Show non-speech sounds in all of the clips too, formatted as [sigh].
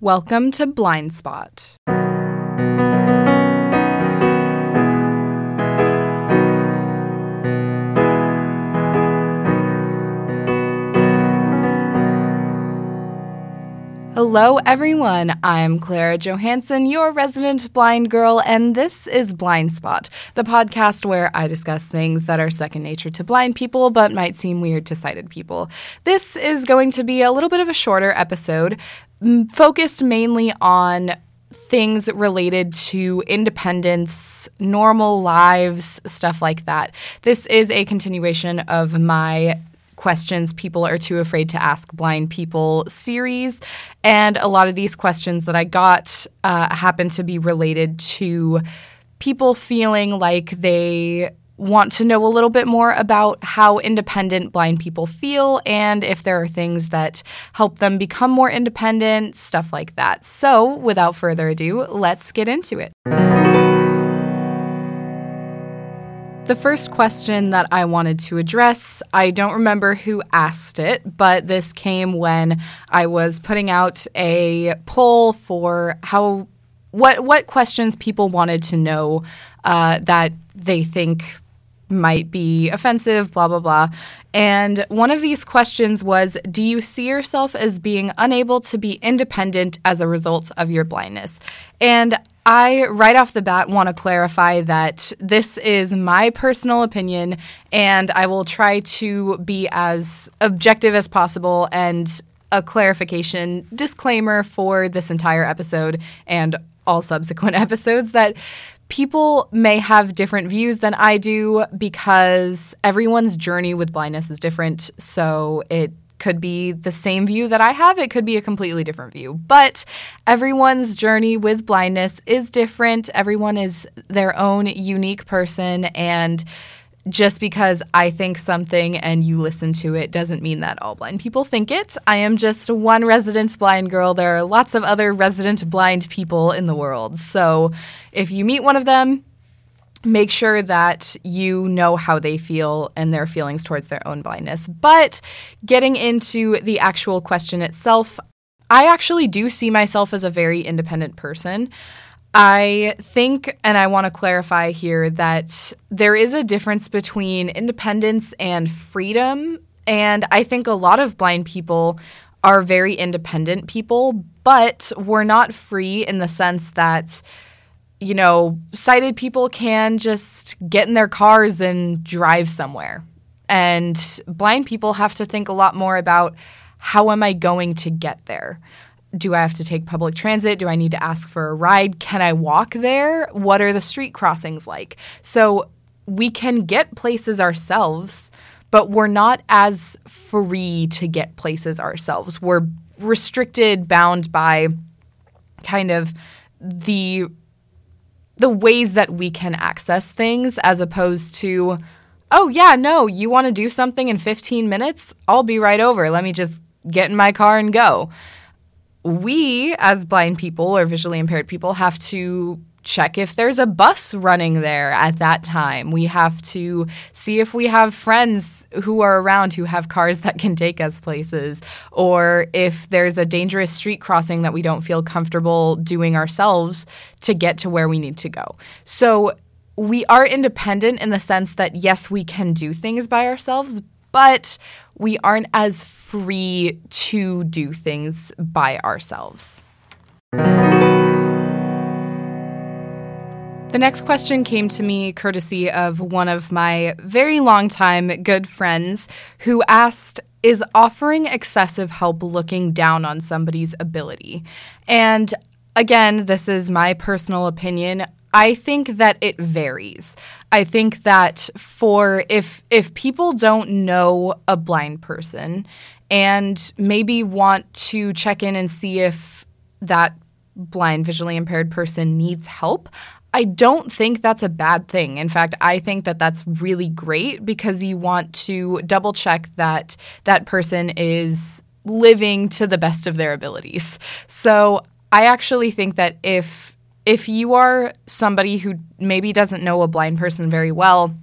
Welcome to Blind Spot. Hello, everyone. I'm Clara Johansson, your resident blind girl, and this is Blind Spot, the podcast where I discuss things that are second nature to blind people but might seem weird to sighted people. This is going to be a little bit of a shorter episode, focused mainly on things related to independence, normal lives, stuff like that. This is a continuation of my questions people are too afraid to ask blind people series. And a lot of these questions that I got uh, happen to be related to people feeling like they want to know a little bit more about how independent blind people feel and if there are things that help them become more independent, stuff like that. So, without further ado, let's get into it. The first question that I wanted to address, I don't remember who asked it, but this came when I was putting out a poll for how what what questions people wanted to know uh, that they think might be offensive, blah, blah, blah. And one of these questions was Do you see yourself as being unable to be independent as a result of your blindness? And I, right off the bat, want to clarify that this is my personal opinion, and I will try to be as objective as possible and a clarification disclaimer for this entire episode and all subsequent [laughs] episodes that people may have different views than I do because everyone's journey with blindness is different. So it could be the same view that I have, it could be a completely different view. But everyone's journey with blindness is different. Everyone is their own unique person. And just because I think something and you listen to it doesn't mean that all blind people think it. I am just one resident blind girl. There are lots of other resident blind people in the world. So if you meet one of them, make sure that you know how they feel and their feelings towards their own blindness. But getting into the actual question itself, I actually do see myself as a very independent person. I think, and I want to clarify here, that there is a difference between independence and freedom. And I think a lot of blind people are very independent people, but we're not free in the sense that, you know, sighted people can just get in their cars and drive somewhere. And blind people have to think a lot more about how am I going to get there? Do I have to take public transit? Do I need to ask for a ride? Can I walk there? What are the street crossings like? So we can get places ourselves, but we're not as free to get places ourselves. We're restricted, bound by kind of the the ways that we can access things as opposed to oh yeah, no, you want to do something in 15 minutes? I'll be right over. Let me just get in my car and go we, as blind people or visually impaired people, have to check if there's a bus running there at that time. We have to see if we have friends who are around who have cars that can take us places, or if there's a dangerous street crossing that we don't feel comfortable doing ourselves to get to where we need to go. So we are independent in the sense that, yes, we can do things by ourselves, but we aren't as free to do things by ourselves. The next question came to me courtesy of one of my very long time good friends who asked, Is offering excessive help looking down on somebody's ability? And again, this is my personal opinion. I think that it varies. I think that for if if people don't know a blind person and maybe want to check in and see if that blind visually impaired person needs help, I don't think that's a bad thing. In fact, I think that that's really great because you want to double check that that person is living to the best of their abilities. So, I actually think that if if you are somebody who maybe doesn't know a blind person very well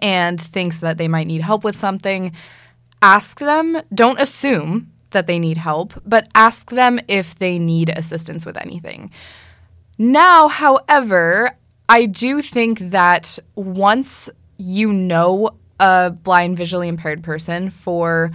and thinks that they might need help with something, ask them. Don't assume. that they need help, but ask them if they need assistance with anything. Now, however, I do think that once you know a blind, visually impaired person for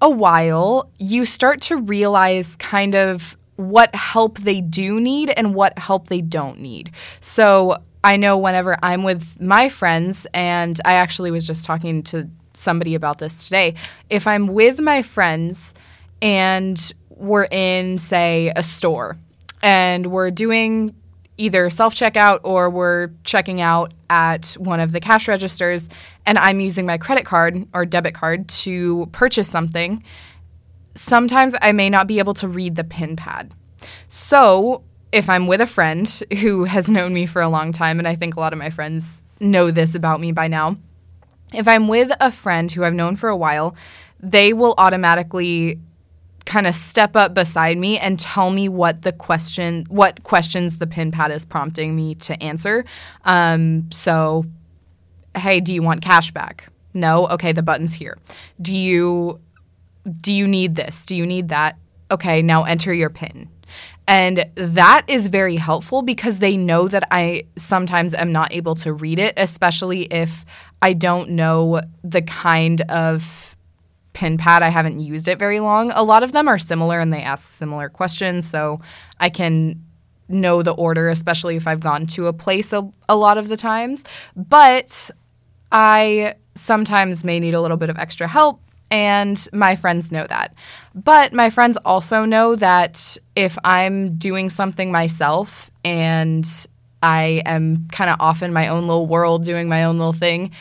a while, you start to realize kind of what help they do need and what help they don't need. So I know whenever I'm with my friends, and I actually was just talking to somebody about this today, if I'm with my friends and we're in, say, a store and we're doing either self checkout or we're checking out at one of the cash registers and I'm using my credit card or debit card to purchase something, sometimes I may not be able to read the pin pad. So, if I'm with a friend [laughs] who has known me for a long time, and I think a lot of my friends know this about me by now, if I'm with a friend who I've known for a while, they will automatically kind of step up beside me and tell me what the question, what questions the pin pad is prompting me to answer. Um, so, hey, do you want cash back? No. Okay, the button's here. Do you do you need this? Do you need that? Okay, now enter your pin. And that is very helpful because they know that I sometimes am not able to read it, especially if I don't know the kind of pin pad. I haven't used it very long. A lot of them are similar and they ask similar questions, so I can know the order, especially if I've gone to a place a, a lot of the times. But I sometimes may need a little bit of extra help, and my friends know that. But my friends also know that if I'm doing something myself and I am kind of off in my own little world doing my own little thing,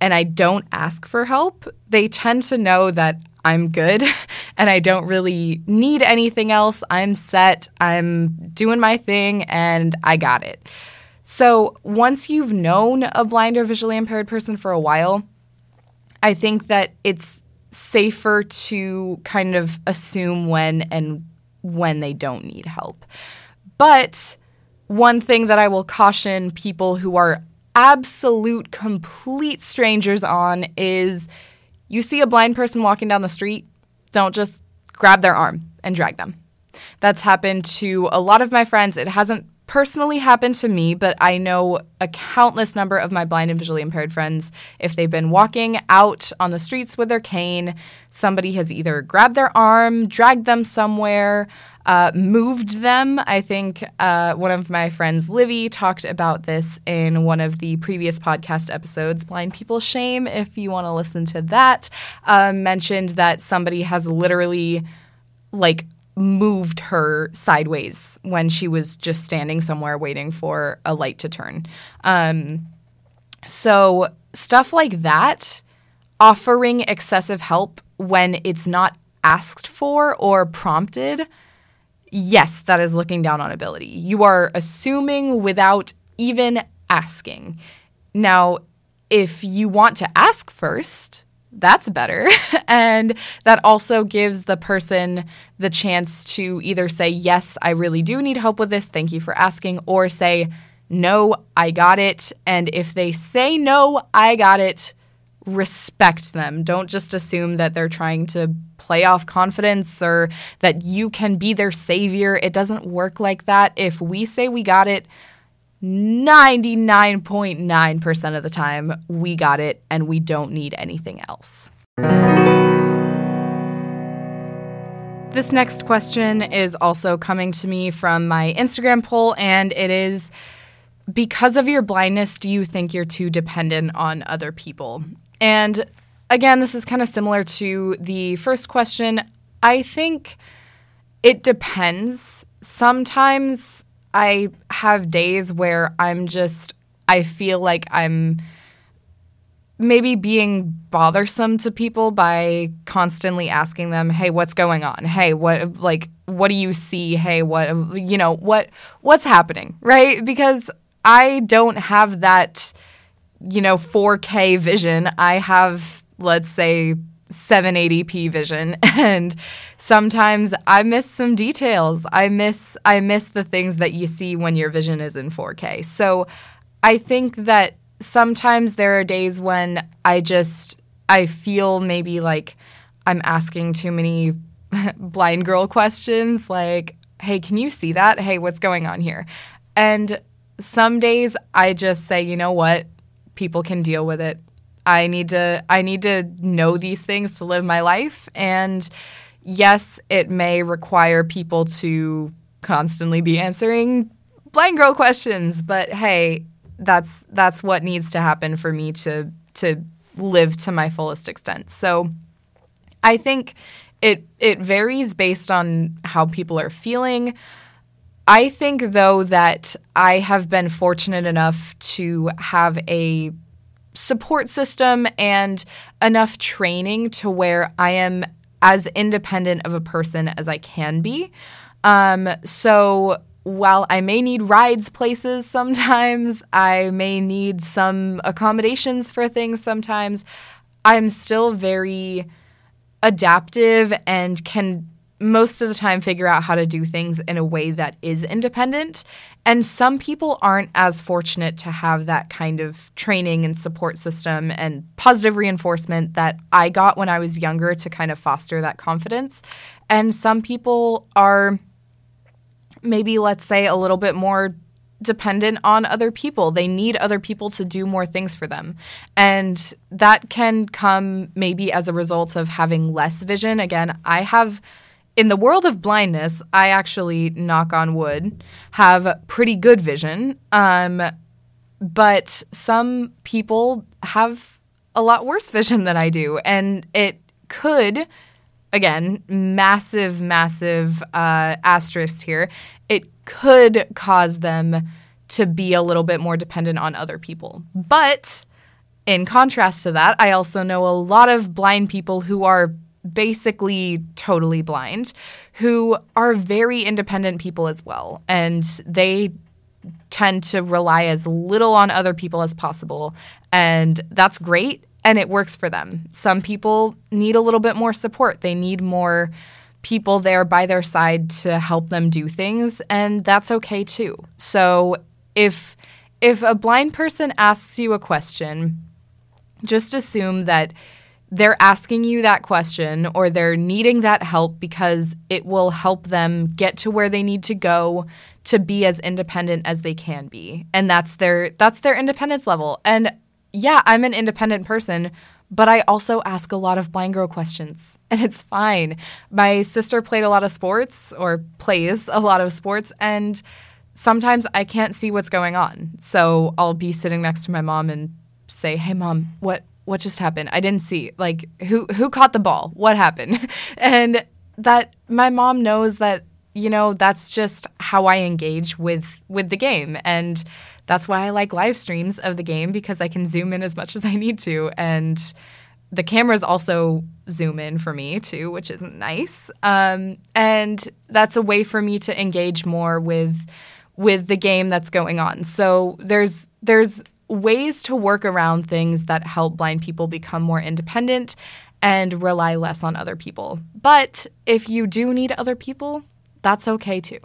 and I don't ask for help, they tend to know that I'm good [laughs] and I don't really need anything else. I'm set, I'm doing my thing, and I got it. So once you've known a blind or visually impaired person for a while, I think that it's safer to kind of assume when and when they don't need help. But one thing that I will caution people who are absolute complete strangers on is you see a blind person walking down the street, don't just grab their arm and drag them. That's happened to a lot of my friends. It hasn't personally happened to me, but I know a countless number of my blind and visually impaired friends. If they've been walking out on the streets with their cane, somebody has either grabbed their arm, dragged them somewhere, uh, moved them. I think uh, one of my friends, Livy, talked about this in one of the previous podcast episodes, Blind People Shame, if you want to listen to that. Uh, mentioned that somebody has literally like moved her sideways when she was just standing somewhere waiting for a light to turn. Um, so, stuff like that, offering excessive help when it's not asked for or prompted, yes, that is looking down on ability. You are assuming without even asking. Now, if you want to ask first, that's better. [laughs] and that also gives the person the chance to either say, Yes, I really do need help with this. Thank you for asking. Or say, No, I got it. And if they say, No, I got it, respect them. Don't just assume that they're trying to play off confidence or that you can be their savior. It doesn't work like that. If we say we got it, 99.9% of the time, we got it and we don't need anything else. This next question is also coming to me from my Instagram poll, and it is because of your blindness, do you think you're too dependent on other people? And again, this is kind of similar to the first question. I think it depends. Sometimes I have days where I'm just, I feel like I'm maybe being bothersome to people by constantly asking them, "Hey, what's going on? Hey, what like what do you see? Hey, what you know, what what's happening?" Right? Because I don't have that you know, 4K vision. I have let's say 780p vision [laughs] and sometimes I miss some details. I miss I miss the things that you see when your vision is in 4K. So I think that sometimes there are days when I just I feel maybe like I'm asking too many [laughs] blind girl questions like, hey, can you see that? Hey, what's going on here? And some days I just say, you know what? People can deal with it. I need to I need to know these things to live my life and yes, it may require people to constantly be answering blind girl questions, but hey, that's that's what needs to happen for me to to live to my fullest extent. So I think it it varies based on how people are feeling. I think though that I have been fortunate enough to have a support system and enough training to where I am as independent of a person as I can be. Um, so while I may need rides places sometimes, [laughs] I may need some accommodations for things sometimes, I'm still very adaptive and can most of the time figure out how to do things in a way that is independent. And some people aren't as fortunate to have that kind of training and support system and positive reinforcement that I got when I was younger to kind of foster that confidence. And some people are maybe, let's say, a little bit more dependent on other people. They need other people to do more things for them. And that can come maybe as a result of having less vision. Again, I have in the world of blindness, I actually, knock on wood, have pretty good vision. Um, but some people have a lot worse [laughs] vision than I do. And it could, again, massive, massive uh, asterisk here, it could cause them to be a little bit more dependent on other people. But in contrast to that, I also know a lot of blind people who are basically totally blind who are very independent people as well. And they tend to rely as little on other people as possible. And that's great. And it works for them. Some people need a little bit more support, they need more people there by their side to help them do things. And that's okay too. So if if a blind person asks you a question, just assume that they're asking you that question or they're needing that help because it will help them get to where they need to go to be as independent as they can be. And that's their that's their independence level. And yeah, I'm an independent person, but I also ask a lot of blind girl questions, [laughs] and it's fine. My sister played a lot of sports or plays a lot of sports and sometimes I can't see what's going on. So I'll be sitting next to my mom and say, "Hey mom, what what just happened? I didn't see. Like who who caught the ball? What happened? [laughs] and that my mom knows that you know that's just how I engage with with the game and that's why I like live streams of the game because I can zoom in as much [laughs] as I need to and the cameras also zoom in for me too, which is nice. Um, and that's a way for me to engage more with with the game that's going on. So there's there's ways to work around things that help blind people become more independent and rely less on other people. But if you do need other people, that's okay too.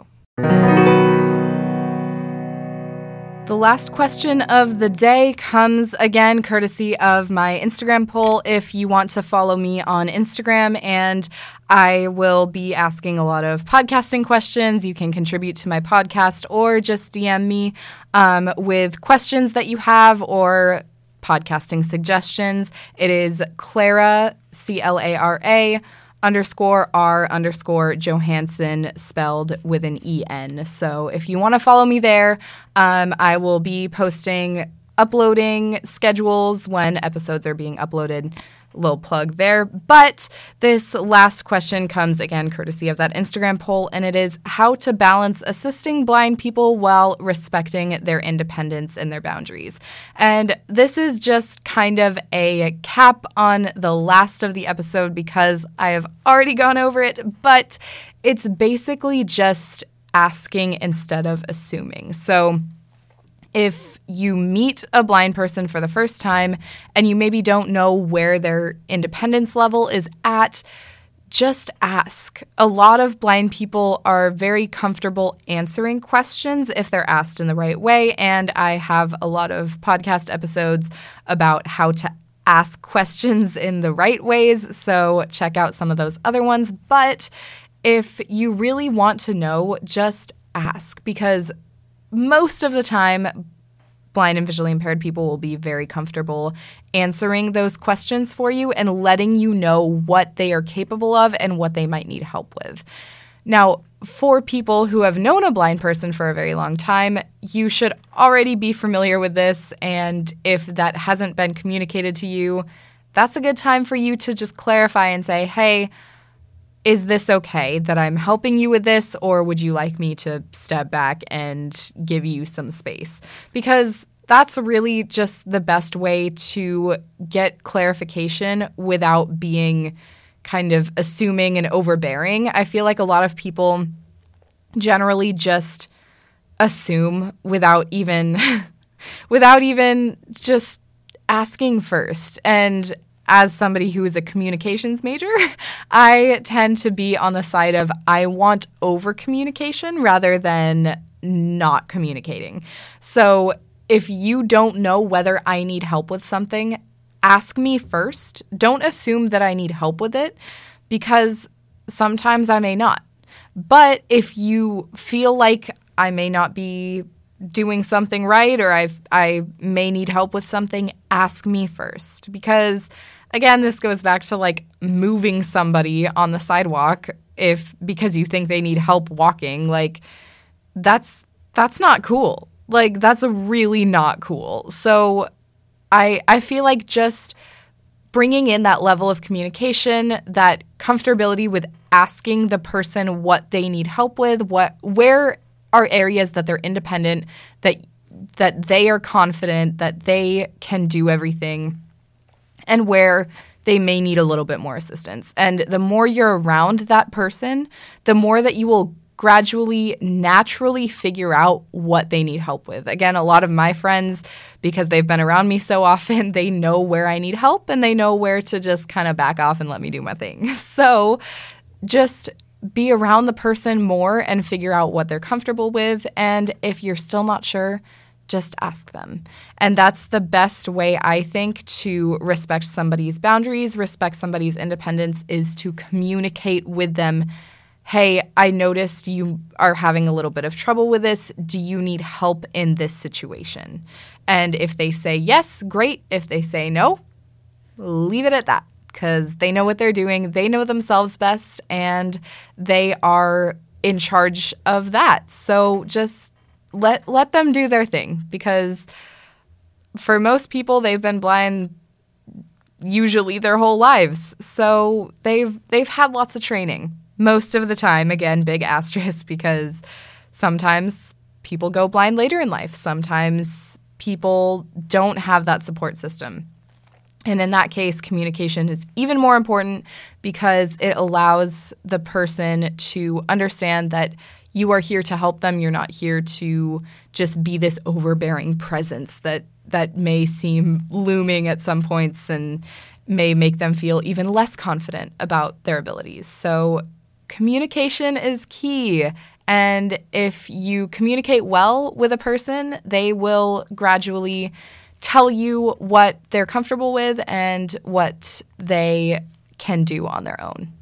The last question of the day comes again courtesy of my Instagram poll. If you want to follow me on Instagram, and I will be asking a lot of podcasting questions, you can contribute to my podcast or just DM me um, with questions that you have or podcasting suggestions. It is Clara, C L A R A underscore R underscore Johansson spelled with an EN. So if you want to follow me there, um, I will be posting uploading schedules when episodes are being uploaded little plug there. But this last question comes again courtesy of that Instagram poll, and it is how to balance assisting blind people while respecting their independence and their boundaries. And this is just kind of a cap on the last of the episode because I have already gone over it, but it's basically just asking instead of assuming. So, if you meet a blind person for the first time and you maybe don't know where their independence level is at, just ask. A lot of blind people are very comfortable answering questions if they're asked in the right way. And I have a lot of podcast episodes about how to ask [laughs] questions in the right ways. So check out some of those other ones. But if you really want to know, just ask because most of the time, blind and visually impaired people will be very comfortable answering those questions for you and letting you know what they are capable of and what they might need help with. Now, for people who have known a blind person for a very long time, you should already be familiar with this. And if that hasn't been communicated to you, that's a good time for you to just clarify and say, hey, is this okay that I'm helping you with this, or would you like me to step back and give you some space? Because that's really just the best way to get clarification without being kind of assuming and overbearing. I feel like a lot of people generally just assume without even [laughs] without even just asking first. And as somebody who is a communications major, [laughs] I tend to be on the side of I want over communication rather than not communicating. So if you don't know whether I need help with something, ask me first. Don't assume that I need help with it because sometimes I may not. But if you feel like I may not be doing something right or I I may need help with something, ask me first because again, this goes back to like moving somebody on the sidewalk if because you think they need help walking, like that's that's not cool. Like that's really not cool. So I I feel like just bringing in that level of communication, that comfortability with asking the person what they need help with, what where are areas that they're independent, that that they are confident that they can do everything and where they may need a little bit more assistance. And the more you're around that person, the more that you will gradually, naturally figure out what they need help with. Again, a lot of my friends, because they've been around me so often, [laughs] they know where I need help and they know where to just kind of back off and let me do my thing. [laughs] So just be around the person more and figure out what they're comfortable with. And if you're still not sure, just ask them. And that's the best way, I think, to respect somebody's boundaries, respect somebody's independence, is to communicate with them. Hey, I noticed you are having a little bit of trouble with this. Do you need help in this situation? And if they say yes, great. If they say no, leave it at that because they know what they're doing. They know themselves best and they are in charge of that. So just let let them do their thing because for most people they've been blind usually their whole lives. So they've they've had lots of training. Most of the time, again, big [laughs] asterisk because sometimes people go blind later in life. Sometimes people don't have that support system. And in that case, communication is even more important because it allows the person to understand that you are here to help them. You're not here to just be this overbearing presence that that may seem looming at some points and may make them feel even less confident about their abilities. So communication is key. And if you communicate well with a person, they will gradually tell you what they're comfortable with and what they can do on their own.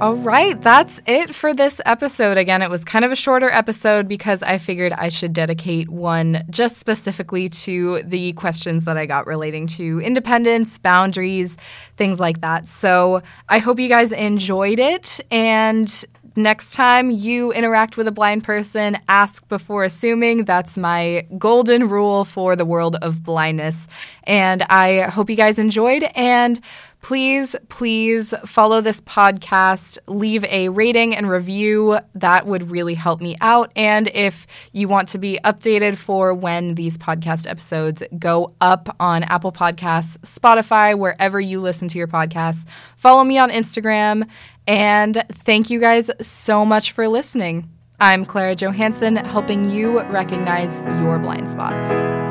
All right, that's it for this episode. Again, it was kind of a shorter episode because I figured I should dedicate one just specifically to the questions that I got relating to independence, boundaries, things like that. So I hope you guys enjoyed it. And next time you interact with a blind person, ask before assuming. That's my golden rule for the world of blindness. And I hope you guys enjoyed. And please, please follow this podcast, leave a rating and review. That would really help me out. And if you want to be updated for when these podcast episodes go up on Apple Podcasts, Spotify, wherever you listen to your podcasts, follow me on Instagram. And thank you guys so much for listening. I'm Clara Johansson, helping you recognize your blind spots.